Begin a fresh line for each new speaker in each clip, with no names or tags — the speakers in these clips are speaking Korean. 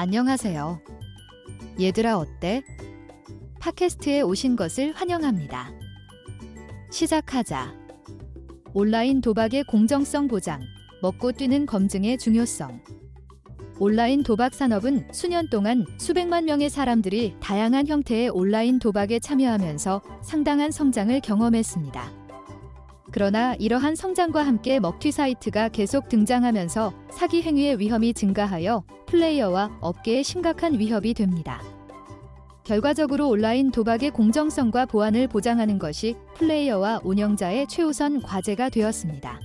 안녕하세요. 얘들아 어때? 팟캐스트에 오신 것을 환영합니다. 시작하자. 온라인 도박의 공정성 보장, 먹고 뛰는 검증의 중요성. 온라인 도박 산업은 수년 동안 수백만 명의 사람들이 다양한 형태의 온라인 도박에 참여하면서 상당한 성장을 경험했습니다. 그러나 이러한 성장과 함께 먹튀 사이트가 계속 등장하면서 사기 행위의 위험이 증가하여 플레이어와 업계에 심각한 위협이 됩니다. 결과적으로 온라인 도박의 공정성과 보안을 보장하는 것이 플레이어와 운영자의 최우선 과제가 되었습니다.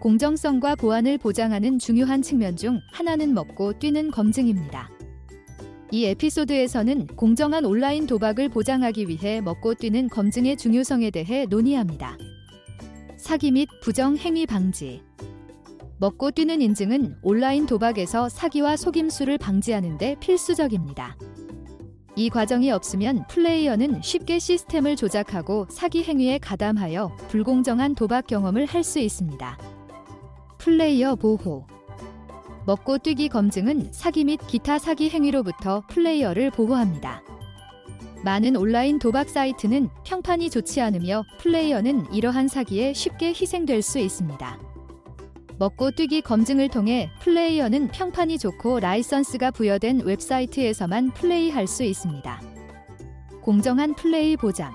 공정성과 보안을 보장하는 중요한 측면 중 하나는 먹고 뛰는 검증입니다. 이 에피소드에서는 공정한 온라인 도박을 보장하기 위해 먹고 뛰는 검증의 중요성에 대해 논의합니다. 사기 및 부정 행위 방지. 먹고 뛰는 인증은 온라인 도박에서 사기와 속임수를 방지하는 데 필수적입니다. 이 과정이 없으면 플레이어는 쉽게 시스템을 조작하고 사기 행위에 가담하여 불공정한 도박 경험을 할 수 있습니다. 플레이어 보호. 먹고 뛰기 검증은 사기 및 기타 사기 행위로부터 플레이어를 보호합니다. 많은 온라인 도박 사이트는 평판이 좋지 않으며 플레이어는 이러한 사기에 쉽게 희생될 수 있습니다. 먹고 뛰기 검증을 통해 플레이어는 평판이 좋고 라이선스가 부여된 웹사이트에서만 플레이할 수 있습니다. 공정한 플레이 보장.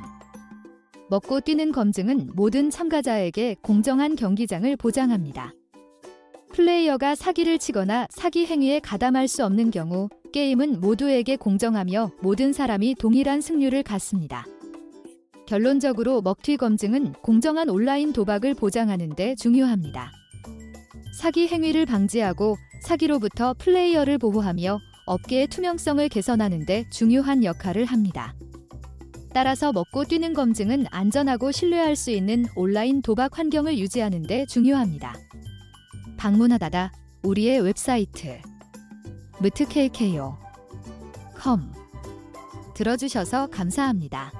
먹고 뛰는 검증은 모든 참가자에게 공정한 경기장을 보장합니다. 플레이어가 사기를 치거나 사기 행위에 가담할 수 없는 경우 게임은 모두에게 공정하며 모든 사람이 동일한 승률을 갖습니다. 결론적으로 먹튀 검증은 공정한 온라인 도박을 보장하는 데 중요합니다. 사기 행위를 방지하고 사기로부터 플레이어를 보호하며 업계의 투명성을 개선하는 데 중요한 역할을 합니다. 따라서 먹고 뛰는 검증은 안전하고 신뢰할 수 있는 온라인 도박 환경을 유지하는 데 중요합니다. 방문하다다. 우리의 웹사이트. 무트KKO com 들어주셔서 감사합니다.